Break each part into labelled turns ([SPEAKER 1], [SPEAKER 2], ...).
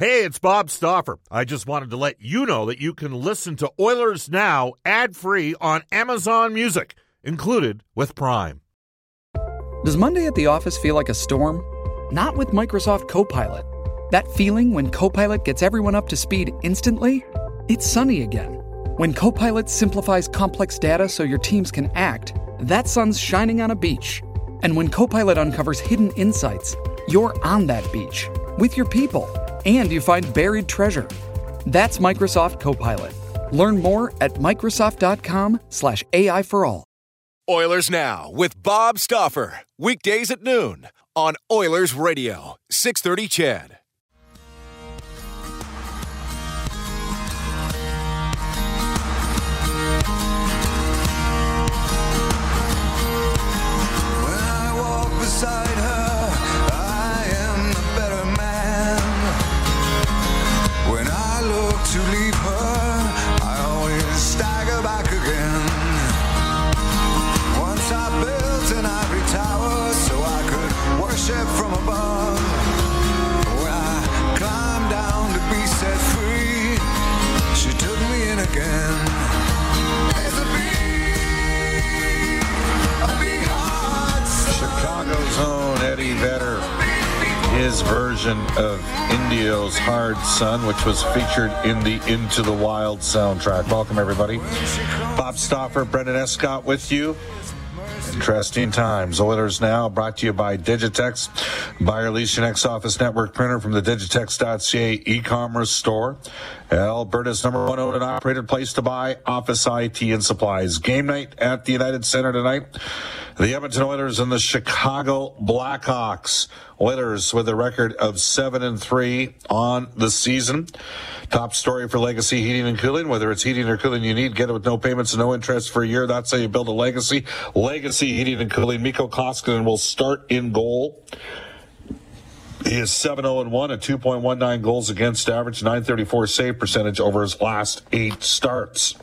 [SPEAKER 1] Hey, it's Bob Stauffer. I just wanted to let you know that you can listen to Oilers Now ad free on Amazon Music, included with Prime.
[SPEAKER 2] Does Monday at the office feel like a storm? Not with Microsoft Copilot. That feeling when Copilot gets everyone up to speed instantly? It's sunny again. When Copilot simplifies complex data so your teams can act, that sun's shining on a beach. And when Copilot uncovers hidden insights, you're on that beach with your people and you find buried treasure. That's Microsoft Copilot. Learn more at Microsoft.com/slash AI for all.
[SPEAKER 3] Oilers Now with Bob Stauffer. Weekdays at noon on Oilers Radio, 630 CHED.
[SPEAKER 4] Version of Indio's Hard Sun, which was featured in the Into the Wild soundtrack. Welcome, everybody. Bob Stauffer, Brendan Escott with you. Interesting times. Oilers Now brought to you by Digitex. Buy or lease your next office network printer from the Digitex.ca e-commerce store. Alberta's number one owned and operated place to buy office IT and supplies. Game night at the United Center tonight. The Edmonton Oilers and the Chicago Blackhawks. Oilers with a record of seven and three on the season. Top story for Legacy Heating and Cooling. Whether it's heating or cooling you need, get it with no payments and no interest for a year. That's how you build a legacy. Legacy Heating and Cooling. Mikko Koskinen will start in goal. He is 7 0 1 at 2.19 goals against average, 934 save percentage over his last eight starts.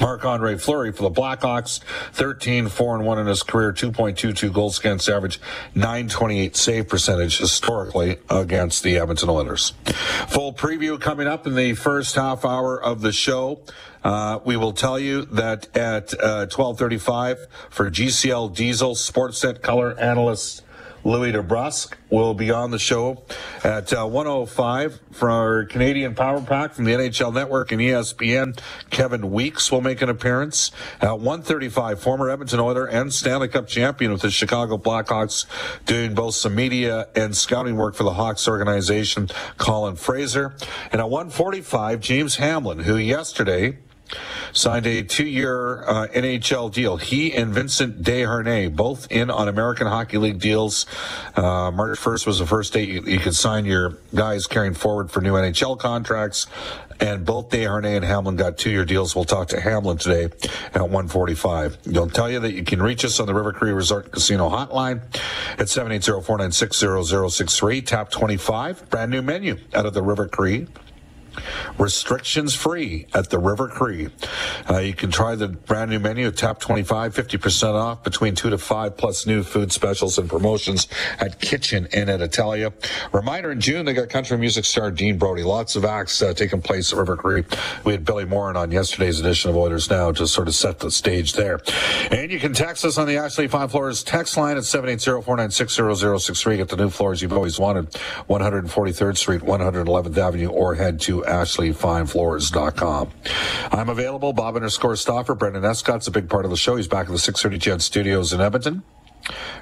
[SPEAKER 4] Marc Andre Fleury for the Blackhawks, 13 4 1 in his career, 2.22 goals against average, 928 save percentage historically against the Edmonton Oilers. Full preview coming up in the first half hour of the show. Uh, we will tell you that at uh, 12:35 for GCL Diesel Sportsnet color analyst Louis DeBrusk will be on the show at uh, 105 for our Canadian Power Pack from the NHL Network and ESPN. Kevin Weekes will make an appearance at 135. Former Edmonton Oiler and Stanley Cup champion with the Chicago Blackhawks, doing both some media and scouting work for the Hawks organization. Colin Fraser, and at 145, James Hamblin, who yesterday signed a two-year uh, NHL deal. He and Vincent Desharnais, both in on American Hockey League deals. Uh, March 1st was the first date you, you could sign your guys carrying forward for new NHL contracts. And both Desharnais and Hamblin got two-year deals. We'll talk to Hamblin today at 145. They'll tell you that you can reach us on the River Cree Resort Casino hotline at 780-496-0063. Tap 25. Brand new menu out of the River Cree restrictions free at the River Cree. Uh, you can try the brand new menu, Tap 25, 50% off between 2 to 5, plus new food specials and promotions at Kitchen Inn at Italia. Reminder in June, they got country music star Dean Brody. Lots of acts uh, taking place at River Cree. We had Billy Morin on yesterday's edition of Oilers Now to sort of set the stage there. And you can text us on the Ashley Fine Floors text line at 780-496-0063. Get the new floors you've always wanted. 143rd Street, 111th Avenue, or head to ashleyfinefloors.com. I'm available. Bob underscore Stauffer. Brendan Escott's a big part of the show. He's back at the 630 CHED Studios in Edmonton.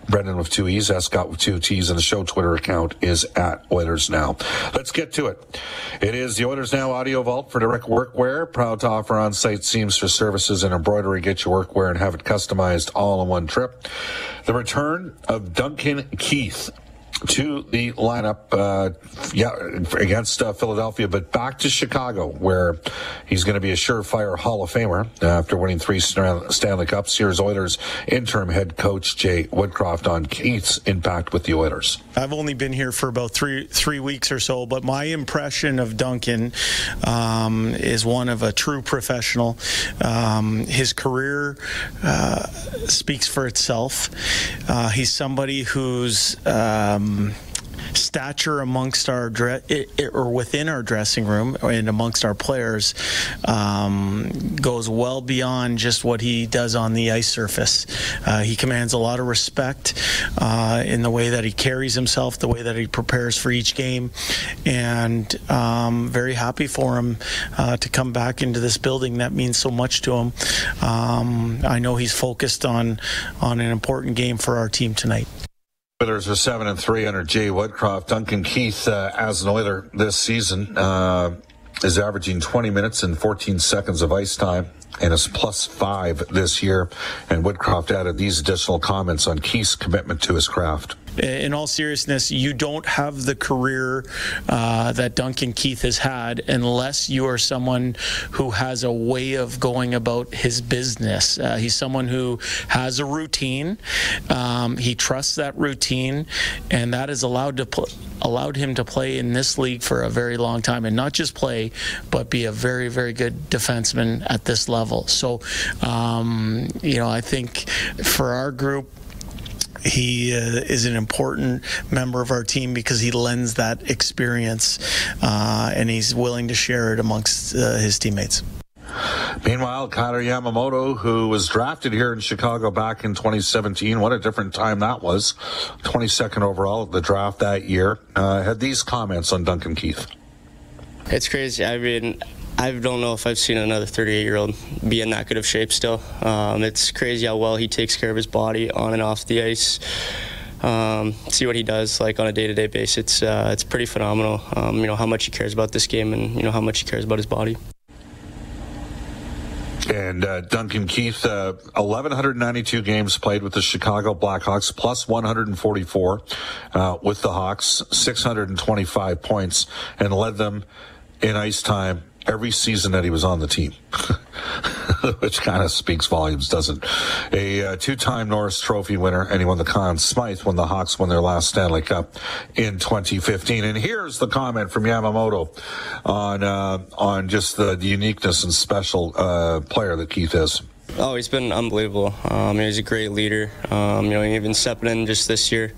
[SPEAKER 4] Brendan with two E's, Escott with two T's, and the show Twitter account is at Oilers Now. Let's get to it. It is the Oilers Now Audio Vault for direct workwear. Proud to offer on-site seamstress services and embroidery. Get your workwear and have it customized all in one trip. The return of Duncan Keith to the lineup, uh, yeah, against uh, Philadelphia, but back to Chicago, where he's going to be a surefire Hall of Famer after winning three Stanley Cups. Here's Oilers interim head coach Jay Woodcroft on Keith's impact with the Oilers.
[SPEAKER 5] I've only been here for about three three weeks or so, but my impression of Duncan um, is one of a true professional. Um, his career uh, speaks for itself. Uh, he's somebody who's um, stature amongst our dre- or within our dressing room and amongst our players um, goes well beyond just what he does on the ice surface. Uh, he commands a lot of respect uh, in the way that he carries himself, the way that he prepares for each game, and um, very happy for him uh, to come back into this building. That means so much to him. Um, I know he's focused on on an important game for our team tonight.
[SPEAKER 4] Oilers are seven and three under Jay Woodcroft. Duncan Keith, uh, as an Oiler this season, uh, is averaging 20 minutes and 14 seconds of ice time and is plus five this year. And Woodcroft added these additional comments on Keith's commitment to his craft
[SPEAKER 5] in all seriousness, you don't have the career uh, that Duncan Keith has had unless you are someone who has a way of going about his business. Uh, he's someone who has a routine. Um, he trusts that routine, and that has allowed to pl- allowed him to play in this league for a very long time, and not just play, but be a very, very good defenseman at this level. So, um, you know, I think for our group he uh, is an important member of our team because he lends that experience uh, and he's willing to share it amongst uh, his teammates.
[SPEAKER 4] Meanwhile, Kailer Yamamoto, who was drafted here in Chicago back in 2017, what a different time that was. 22nd overall at the draft that year, uh, had these comments on Duncan Keith.
[SPEAKER 6] It's crazy. I mean, I don't know if I've seen another 38 year old be in that good of shape still. Um, it's crazy how well he takes care of his body on and off the ice. Um, see what he does like on a day-to-day basis. It's uh, it's pretty phenomenal. Um, you know how much he cares about this game and you know how much he cares about his body.
[SPEAKER 4] And uh, Duncan Keith, uh, 1,192 games played with the Chicago Blackhawks, plus 144 uh, with the Hawks, 625 points, and led them in ice time every season that he was on the team, which kind of speaks volumes, doesn't? A uh, two-time Norris Trophy winner, and he won the Conn Smythe when the Hawks won their last Stanley Cup in 2015. And here's the comment from Yamamoto on uh, on just the, the, uniqueness and special uh, player that Keith is.
[SPEAKER 6] Oh, he's been unbelievable. Um, he's a great leader. Um, you know, even stepping in just this year,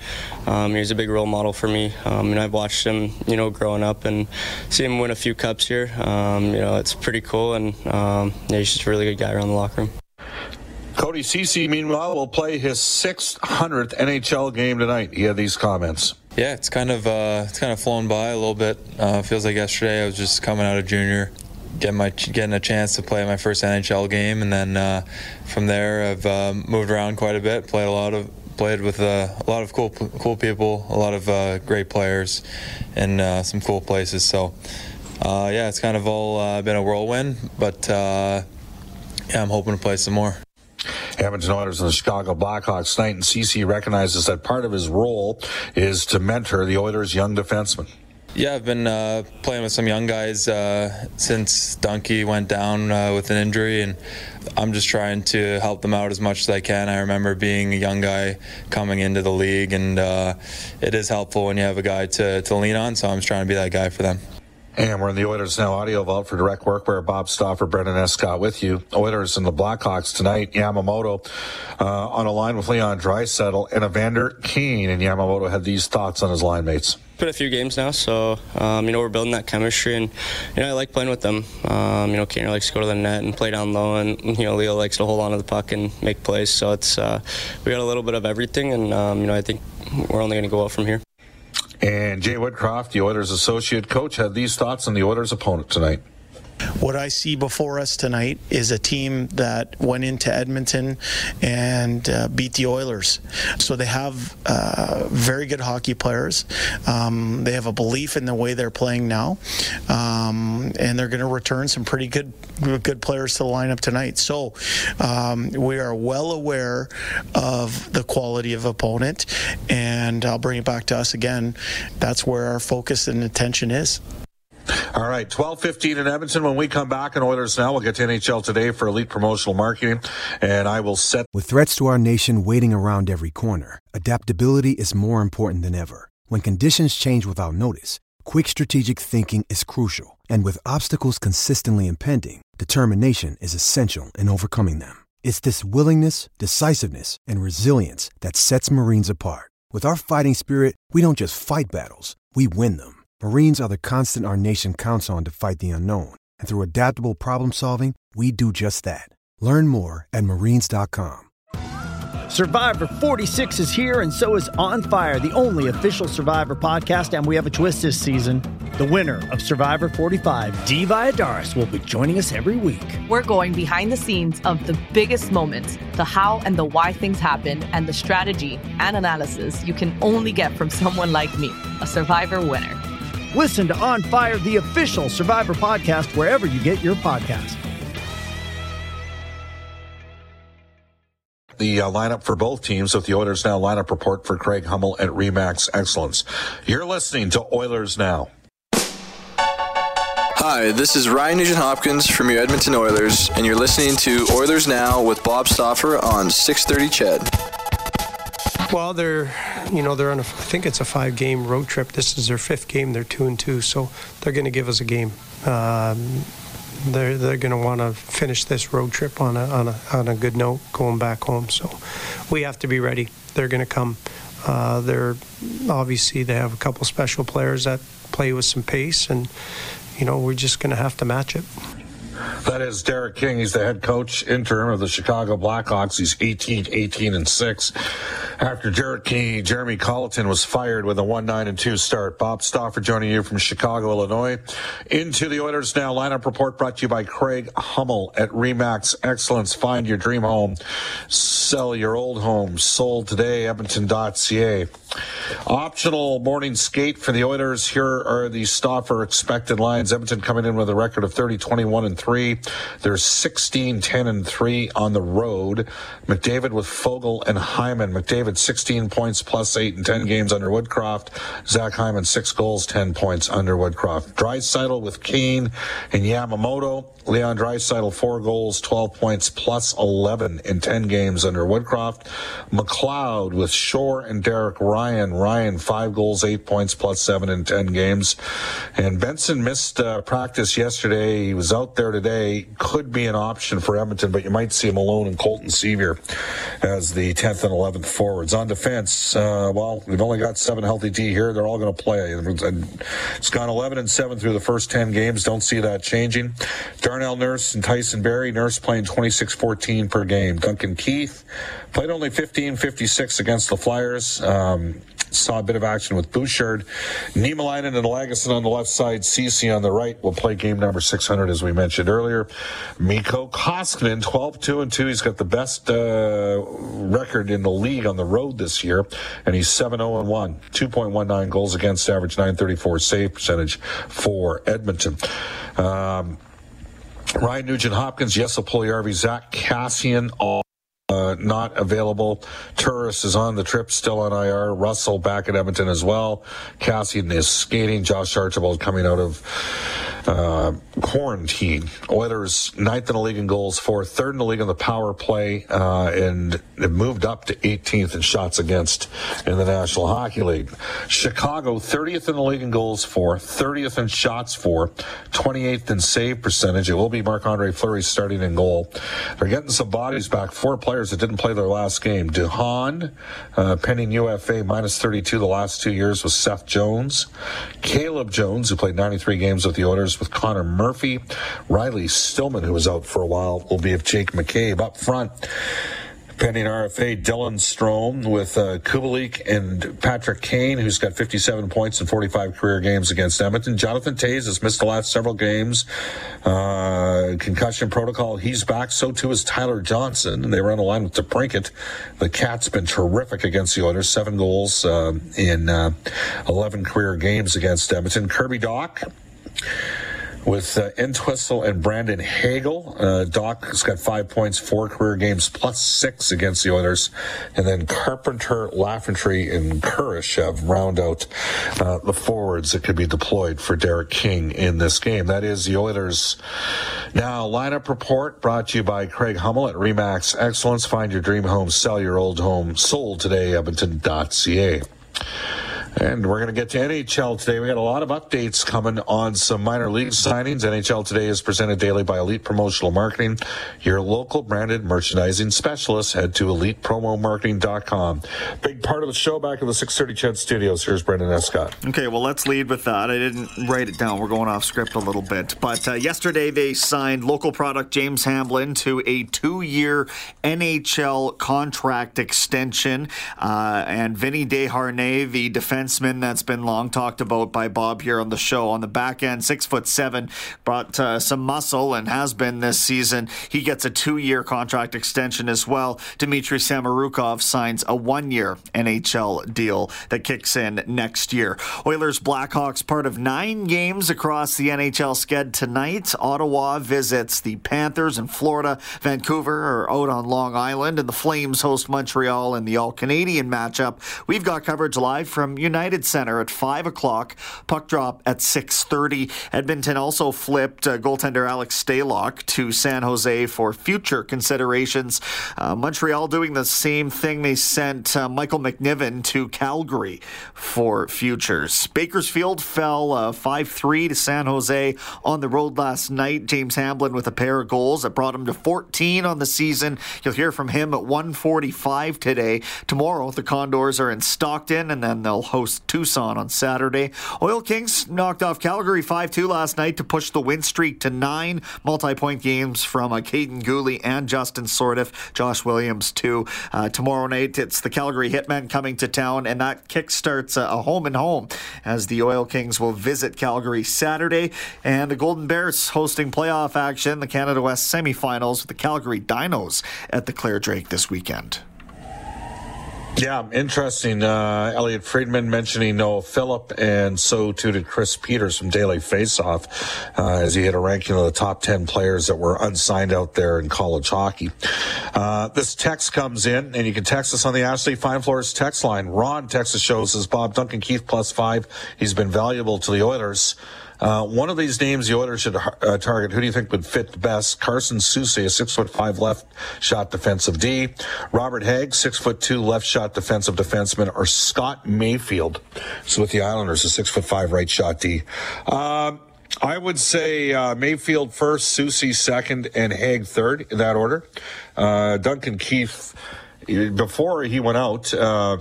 [SPEAKER 6] um, he's a big role model for me. Um, and I've watched him, you know, growing up and see him win a few cups here. Um, you know, it's pretty cool, and um, yeah, he's just a really good guy around the locker room.
[SPEAKER 4] Cody Ceci, meanwhile, will play his 600th NHL game tonight. He had these comments.
[SPEAKER 7] Yeah, it's kind of uh, it's kind of flown by a little bit. Uh, feels like yesterday I was just coming out of junior getting my getting a chance to play my first NHL game, and then uh, from there I've uh, moved around quite a bit. Played a lot of played with uh, a lot of cool cool people, a lot of uh, great players, and uh, some cool places. So uh, yeah, it's kind of all been a whirlwind, but yeah, I'm hoping to play some more.
[SPEAKER 4] Edmonton Oilers and the Chicago Blackhawks tonight, and Ceci recognizes that part of his role is to mentor the Oilers' young defensemen.
[SPEAKER 7] Yeah, I've been uh, playing with some young guys uh, since Donkey went down uh, with an injury, and I'm just trying to help them out as much as I can. I remember being a young guy coming into the league, and uh, it is helpful when you have a guy to, to lean on, so I'm just trying to be that guy for them.
[SPEAKER 4] And we're in the Oilers Now audio vault for direct workwear Bob Stauffer, Brendan Escott with you. Oilers and the Blackhawks tonight. Yamamoto uh, on a line with Leon Draisaitl and Evander Kane. And Yamamoto had these thoughts on his line mates.
[SPEAKER 6] Been a few games now, so um, you know we're building that chemistry, and you know I like playing with them. Um, you know, Kaner likes to go to the net and play down low, and you know Leo likes to hold on to the puck and make plays. So it's uh, we got a little bit of everything, and um, you know I think we're only going to go out from here.
[SPEAKER 4] And Jay Woodcroft, the Oilers associate coach, had these thoughts on the Oilers opponent tonight.
[SPEAKER 5] What I see before us tonight is a team that went into Edmonton and uh, beat the Oilers. So they have uh, very good hockey players. Um, they have a belief in the way they're playing now, um, and they're going to return some pretty good good players to the lineup tonight. So um, we are well aware of the quality of opponent, and I'll bring it back to us again. That's where our focus and attention is.
[SPEAKER 4] All right, 12:15 in Edmonton. When we come back in Oilers now, we'll get to NHL today for elite promotional marketing, and I will set.
[SPEAKER 8] With threats to our nation waiting around every corner, adaptability is more important than ever. When conditions change without notice, quick strategic thinking is crucial, and with obstacles consistently impending, determination is essential in overcoming them. It's this willingness, decisiveness, and resilience that sets Marines apart. With our fighting spirit, we don't just fight battles, we win them. Marines are the constant our nation counts on to fight the unknown. And through adaptable problem solving, we do just that. Learn more at marines.com.
[SPEAKER 9] Survivor 46 is here, and so is On Fire, the only official Survivor podcast. And we have a twist this season. The winner of Survivor 45, Dee Valladares, will be joining us every week.
[SPEAKER 10] We're going behind the scenes of the biggest moments, the how and the why things happen, and the strategy and analysis you can only get from someone like me, a Survivor winner.
[SPEAKER 9] Listen to On Fire, the official Survivor podcast, wherever you get your podcast.
[SPEAKER 4] the uh, lineup for both teams with the Oilers Now lineup report for Craig Hummel at Remax Excellence. You're listening to Oilers Now.
[SPEAKER 11] Hi, this is Ryan Nugent Hopkins from your Edmonton Oilers, and you're listening to Oilers Now with Bob Stauffer on 630 CHED.
[SPEAKER 12] Well, they're, you know, they're on a, I think it's a five-game road trip. This is their fifth game. They're two and two, so they're going to give us a game. Um, they're they're going to want to finish this road trip on a, on a on a good note going back home. So we have to be ready. They're going to come. Uh, they're obviously they have a couple special players that play with some pace, and you know we're just going to have to match it.
[SPEAKER 4] That is Derek King. He's the head coach interim of the Chicago Blackhawks. He's 18, 18 and 6. After King, Jeremy Colliton was fired with a 1 9 and 2 start. Bob Stauffer joining you from Chicago, Illinois. Into the Oilers Now lineup report brought to you by Craig Hummel at Remax Excellence. Find your dream home. Sell your old home. Sold today, Edmonton.ca. Optional morning skate for the Oilers. Here are the Stauffer expected lines. Edmonton coming in with a record of 30, 21 and 3. There's 16, 10 and 3 on the road. McDavid with Foegele and Hyman. McDavid 16 points plus 8 and 10 games under Woodcroft. Zach Hyman 6 goals, 10 points under Woodcroft. Draisaitl with Kane and Yamamoto. Leon Draisaitl 4 goals, 12 points plus 11 in 10 games under Woodcroft. McLeod with Shore and Derek Ryan. Ryan 5 goals, 8 points plus 7 in 10 games. And Benson missed uh, practice yesterday. He was out there today. Could be an option for Edmonton, but you might see him alone and Colton Sceviour as the 10th and 11th forwards. On defense, uh, well, we've only got seven healthy D here. They're all going to play. It's gone 11 and 7 through the first 10 games. Don't see that changing. Darnell Nurse and Tyson Barrie. Nurse playing 26 14 per game. Duncan Keith played only 15 56 against the Flyers. Um, saw a bit of action with Bouchard. Niemelainen and Lagesson on the left side. Ceci on the right will play game number 600, as we mentioned earlier. Mikko Koskinen, 12 2 and 2. He's got the best uh, record in the league on the road this year, and he's 7 0 and 1. 2.19 goals against average, 934 save percentage for Edmonton. Um, Ryan Nugent Hopkins, Jesse Puljujarvi, Zach Kassian, all not available. Turris is on the trip, still on IR. Russell back at Edmonton as well. Kassian is skating. Josh Archibald coming out of uh, quarantine. Oilers ninth in the league in goals for, third in the league in the power play, uh, and it moved up to 18th in shots against in the National Hockey League. Chicago 30th in the league in goals for, 30th in shots for, 28th in save percentage. It will be Marc Andre Fleury starting in goal. They're getting some bodies back. Four players that didn't play their last game. Duhan, uh, pending UFA minus 32 the last two years with Seth Jones. Caleb Jones, who played 93 games with the Oilers with Connor Murphy. Riley Stillman, who was out for a while, will be with Jake McCabe up front. Pending RFA, Dylan Strome with uh, Kubalik and Patrick Kane, who's got 57 points in 45 career games against Edmonton. Jonathan Toews has missed the last several games. Uh, concussion protocol, he's back. So too is Tyler Johnson. They were on the line with. The Cat's been terrific against the Oilers. Seven goals uh, in uh, 11 career games against Edmonton. Kirby Dach with uh, Entwistle and Brandon Hagel. Uh, Dach has got five points, four career games, plus six against the Oilers. And then Carpenter, Lafferty, and Kurashev round out uh, the forwards that could be deployed for Derek King in this game. That is the Oilers. Now, lineup report brought to you by Craig Hummel at Remax Excellence. Find your dream home, sell your old home. Sold today, Edmonton.ca. And we're going to get to NHL today. We got a lot of updates coming on some minor league signings. NHL today is presented daily by Elite Promotional Marketing, your local branded merchandising specialist. Head to elitepromomarketing.com. Big part of the show back in the 630 CHED studios. Here's Brendan Escott.
[SPEAKER 13] Okay, well, let's lead with that. I didn't write it down. We're going off script a little bit. But uh, yesterday they signed local product James Hamblin to a two year NHL contract extension. Uh, and Vinny Desharnais, the defense defenseman that's been long talked about by Bob here on the show. On the back end, six foot seven, brought uh, some muscle and has been this season. He gets a two year contract extension as well. Dmitry Samorukov signs a one year NHL deal that kicks in next year. Oilers Blackhawks part of nine games across the NHL sked tonight. Ottawa visits the Panthers in Florida. Vancouver are out on Long Island, and the Flames host Montreal in the All Canadian matchup. We've got coverage live from United. Center at 5 o'clock. Puck drop at 6.30. Edmonton also flipped uh, goaltender Alex Stalock to San Jose for future considerations. Uh, Montreal doing the same thing. They sent uh, Michael McNiven to Calgary for futures. Bakersfield fell 5-3 uh, to San Jose on the road last night. James Hamblin with a pair of goals that brought him to 14 on the season. You'll hear from him at 1:45 today. Tomorrow, the Condors are in Stockton, and then they'll host Tucson on Saturday. Oil Kings knocked off Calgary 5 2 last night to push the win streak to nine multi point games from uh, Kaiden Guhle and Justin Sourdif. Josh Williams, too. Uh, tomorrow night, it's the Calgary Hitmen coming to town, and that kickstarts a, a home and home as the Oil Kings will visit Calgary Saturday. And the Golden Bears hosting playoff action, the Canada West semifinals with the Calgary Dinos at the Clare Drake this weekend.
[SPEAKER 4] Yeah, interesting. Uh, Elliotte Friedman mentioning Noah Philp, and so too did Chris Peters from Daily Faceoff, uh, as he had a ranking of the top 10 players that were unsigned out there in college hockey. Uh, this text comes in, and you can text us on the Ashley Fine Floors text line. Ron Texas shows says Bob Duncan Keith plus five. He's been valuable to the Oilers. Uh, one of these names the Oilers should uh, target. Who do you think would fit the best? Carson Soucy, a six foot five left shot defensive D. Robert Hägg, six foot two left shot defensive defenseman, or Scott Mayfield. So with the Islanders, a six foot five right shot D. Um, I would say uh, Mayfield first, Soucy second, and Hägg third in that order. Uh, Duncan Keith, before he went out, uh,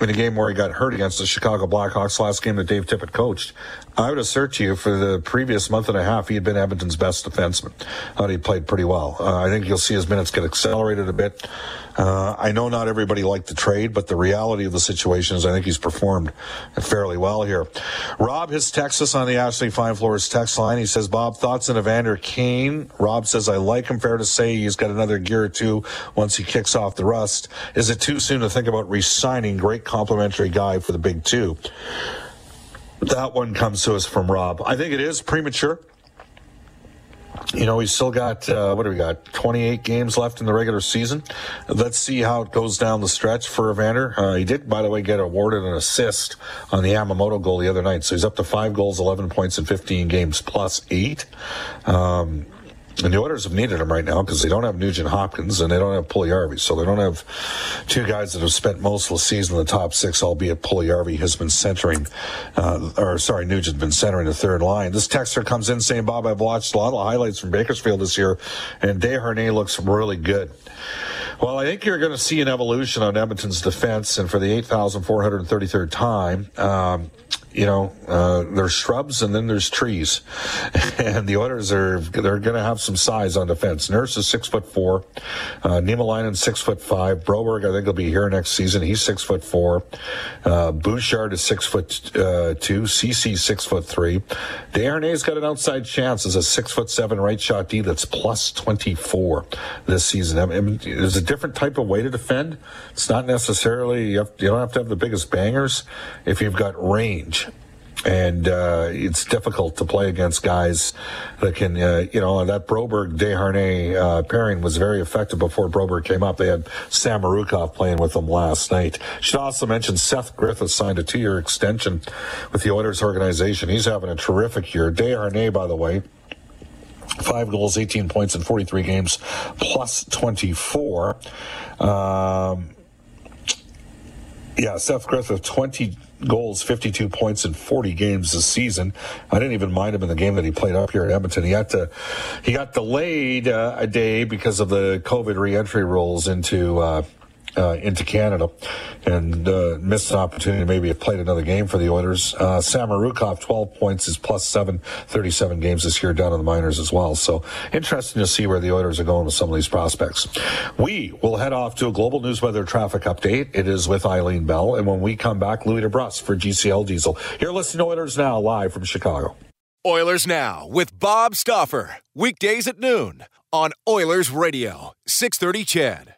[SPEAKER 4] in a game where he got hurt against the Chicago Blackhawks last game that Dave Tippett coached. I would assert to you for the previous month and a half, he had been Edmonton's best defenseman. Thought he played pretty well. Uh, I think you'll see his minutes get accelerated a bit. Uh, I know not everybody liked the trade, but the reality of the situation is I think he's performed fairly well here. Rob has texted us on the Ashley Fine Floors text line. He says, Bob, thoughts on Evander Kane? Rob says, I like him. Fair to say he's got another gear or two once he kicks off the rust. Is it too soon to think about re-signing? Great complimentary guy for the big two. That one comes to us from Rob. I think it is premature. You know, he's still got, uh, what do we got, 28 games left in the regular season. Let's see how it goes down the stretch for Evander. Uh, he did, by the way, get awarded an assist on the Yamamoto goal the other night. So he's up to five goals, 11 points in 15 games, plus eight. Um, and the Oilers have needed him right now because they don't have Nugent Hopkins and they don't have Puljujarvi. So they don't have two guys that have spent most of the season in the top six, albeit Puljujarvi has been centering, uh, or sorry, Nugent's been centering the third line. This texter comes in saying, Bob, I've watched a lot of highlights from Bakersfield this year and Desharnais looks really good. Well, I think you're going to see an evolution on Edmonton's defense, and for the 8,433rd time, um, you know, uh, there's shrubs and then there's trees, and the Oilers are they're going to have some size on defense. Nurse is six foot four, uh, Niemelainen six foot five. Broberg, I think, will be here next season. He's six foot four. Uh, Bouchard is six foot uh, two. Ceci six foot three. Desharnais's got an outside chance as a six foot seven right shot D that's plus twenty four this season. I mean, there's a different type of way to defend. It's not necessarily you, have, you don't have to have the biggest bangers if you've got range and uh, it's difficult to play against guys that can, uh, you know, that Broberg Desharnais uh, pairing was very effective before Broberg came up. They had Samorukov playing with them last night. Should also mention Seth Griffith signed a two-year extension with the Oilers organization. He's having a terrific year. Desharnais, by the way. Five goals, 18 points in 43 games, plus 24. Um, yeah, Seth Griffith, 20 goals, 52 points in 40 games this season. I didn't even mind him in the game that he played up here in Edmonton. He had to, he got delayed uh, a day because of the COVID reentry rules into. Uh, uh, into Canada and uh, missed an opportunity maybe have played another game for the Oilers. Uh, Samorukov, 12 points, is plus seven, 37 games this year down in the minors as well. So interesting to see where the Oilers are going with some of these prospects. We will head off to a global news weather traffic update. It is with Eileen Bell. And when we come back, Louis DeBrusk for GCL Diesel. You're listening to Oilers Now live from Chicago.
[SPEAKER 14] Oilers Now with Bob Stauffer. Weekdays at noon on Oilers Radio, 630 CHED.